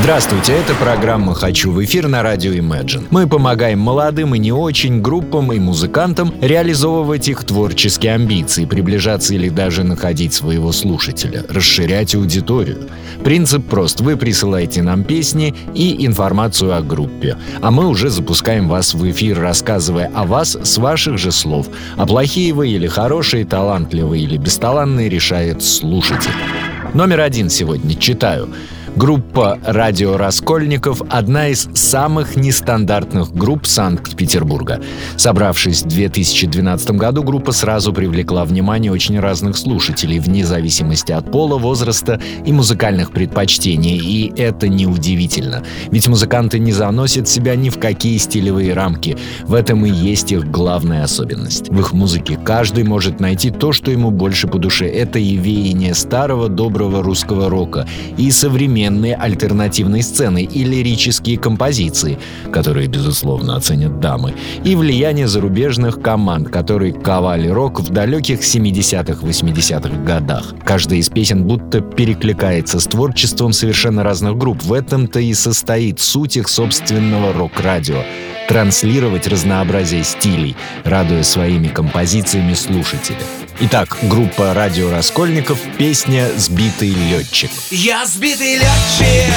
Здравствуйте, это программа «Хочу в эфир» на радио Imagine. Мы помогаем молодым и не очень группам и музыкантам реализовывать их творческие амбиции, приближаться или даже находить своего слушателя, расширять аудиторию. Принцип прост. Вы присылаете нам песни и информацию о группе, а мы уже запускаем вас в эфир, рассказывая о вас с ваших же слов. А плохие вы или хорошие, талантливые или бесталанные решает слушатель. Номер один сегодня читаю. Группа «Радио Раскольников» — одна из самых нестандартных групп Санкт-Петербурга. Собравшись в 2012 году, группа сразу привлекла внимание очень разных слушателей, вне зависимости от пола, возраста и музыкальных предпочтений. И это неудивительно. Ведь музыканты не заносят себя ни в какие стилевые рамки. В этом и есть их главная особенность. В их музыке каждый может найти то, что ему больше по душе. Это и веяние старого доброго русского рока, и современного современные альтернативные сцены и лирические композиции, которые, безусловно, оценят дамы, и влияние зарубежных команд, которые ковали рок в далеких 70-х, 80-х годах. Каждая из песен будто перекликается с творчеством совершенно разных групп. В этом-то и состоит суть их собственного рок-радио транслировать разнообразие стилей, радуя своими композициями слушателя. Итак, группа «Радио Раскольников», песня «Сбитый летчик». Я сбитый летчик,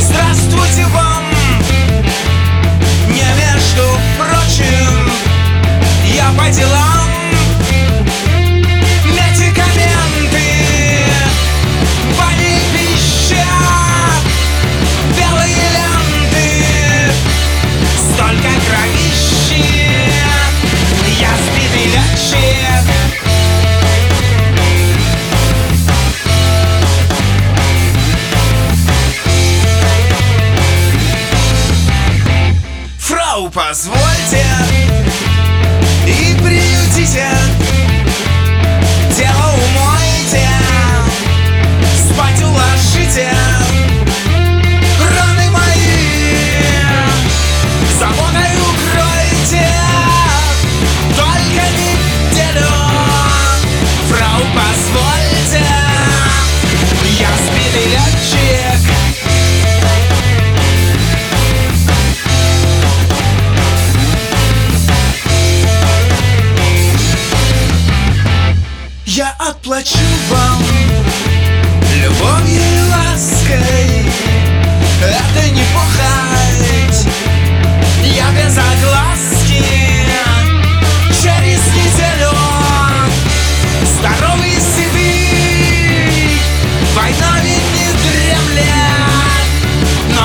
здравствуйте вам, не между прочим, я по делам. Yeah.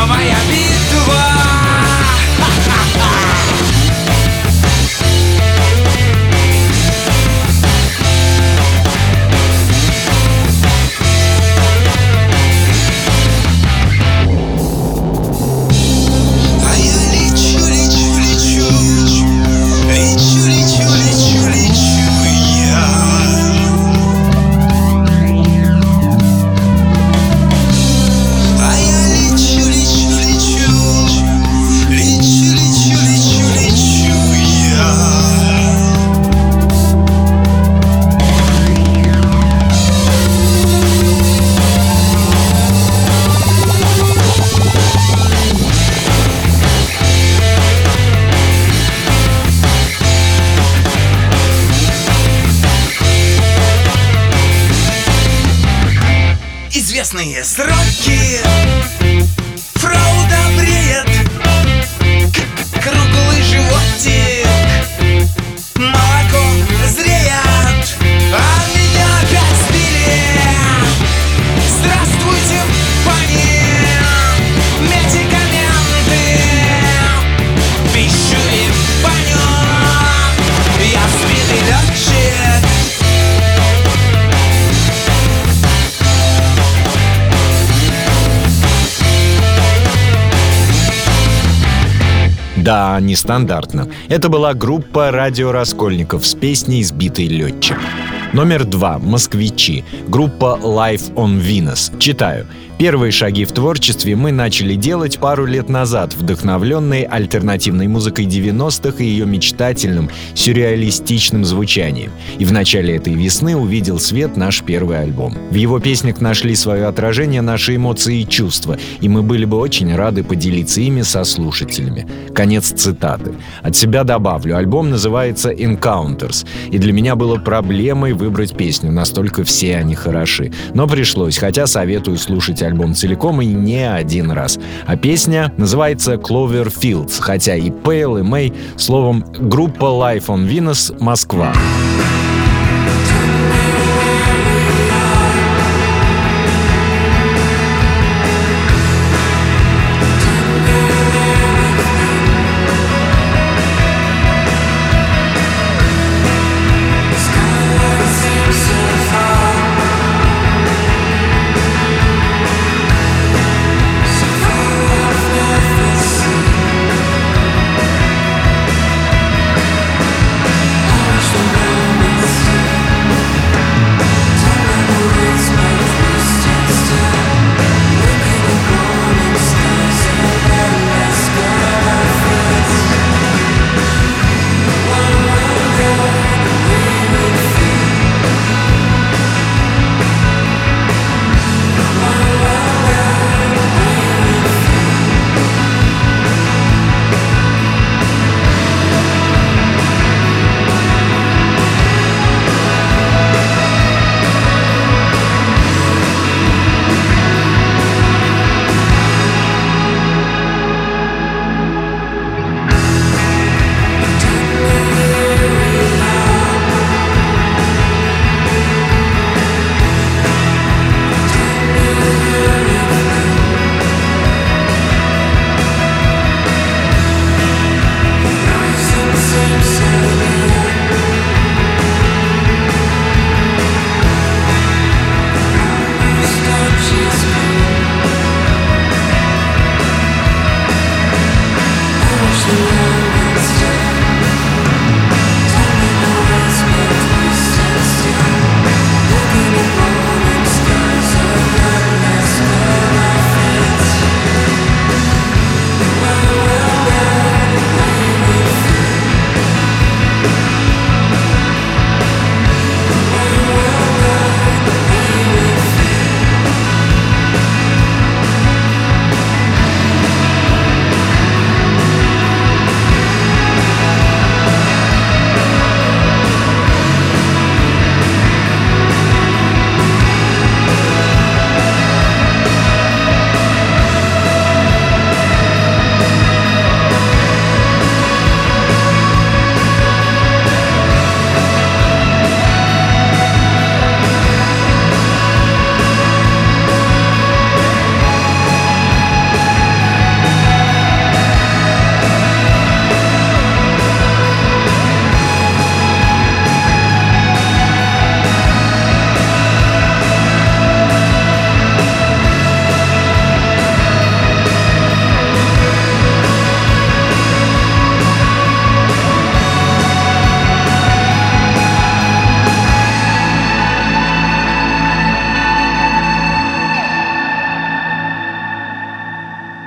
Miami. Известные сроки Да, нестандартно. Это была группа «Радио Раскольников» с песней «Сбитый летчик». Номер два. Москвичи. Группа Life on Venus. Читаю. Первые шаги в творчестве мы начали делать пару лет назад, вдохновленные альтернативной музыкой 90-х и ее мечтательным, сюрреалистичным звучанием. И в начале этой весны увидел свет наш первый альбом. В его песнях нашли свое отражение наши эмоции и чувства, и мы были бы очень рады поделиться ими со слушателями. Конец цитаты. От себя добавлю, альбом называется Encounters, и для меня было проблемой выбрать песню, настолько все они хороши. Но пришлось, хотя советую слушать альбом целиком и не один раз. А песня называется Clover Fields, хотя и Pale, и May, словом, группа Life on Venus Москва.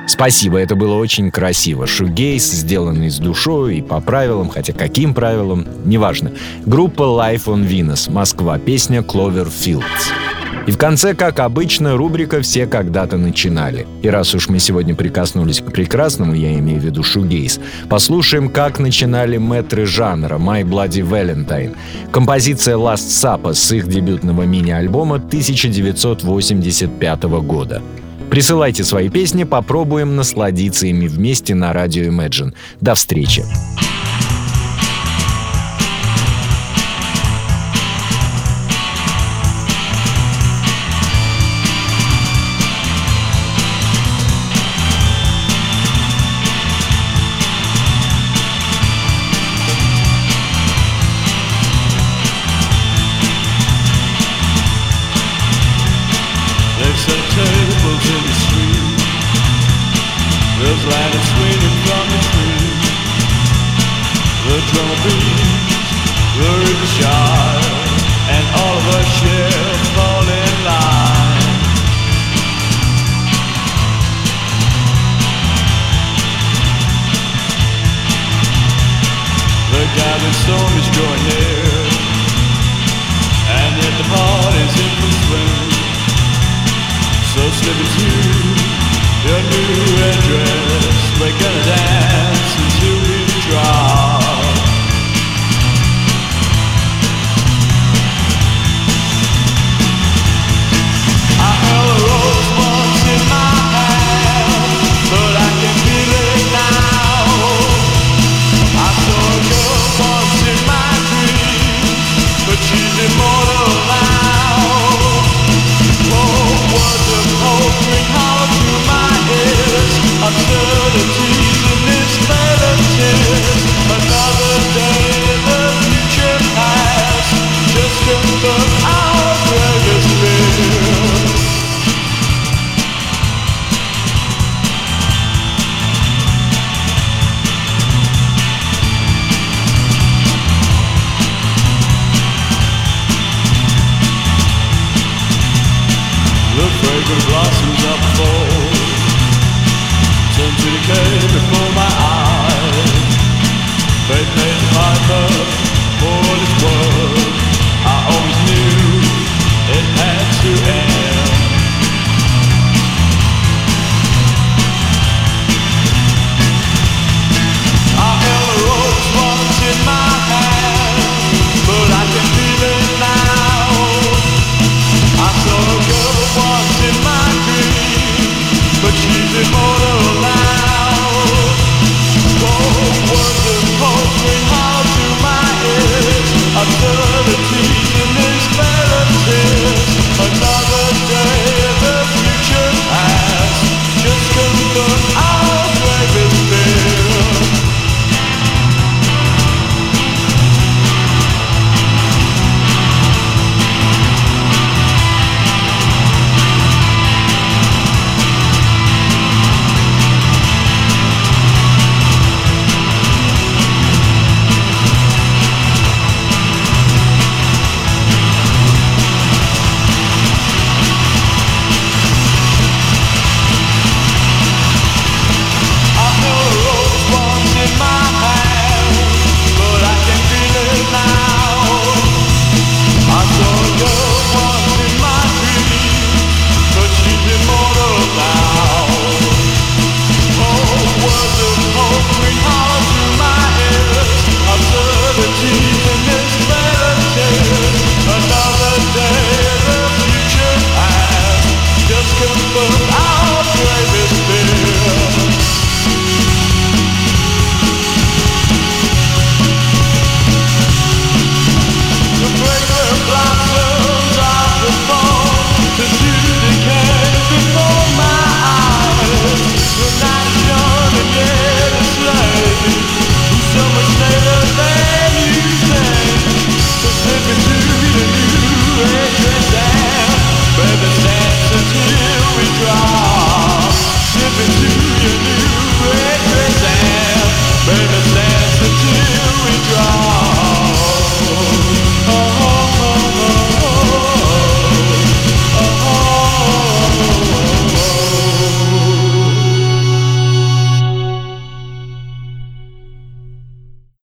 Спасибо, это было очень красиво. Шугейс, сделанный с душой и по правилам, хотя каким правилам, неважно. Группа Life on Venus, Москва, песня Clover Fields. И в конце, как обычно, рубрика «Все когда-то начинали». И раз уж мы сегодня прикоснулись к прекрасному, я имею в виду шугейс, послушаем, как начинали мэтры жанра «My Bloody Valentine». Композиция «Last Supper» с их дебютного мини-альбома 1985 года. Присылайте свои песни, попробуем насладиться ими вместе на радио Imagine. До встречи!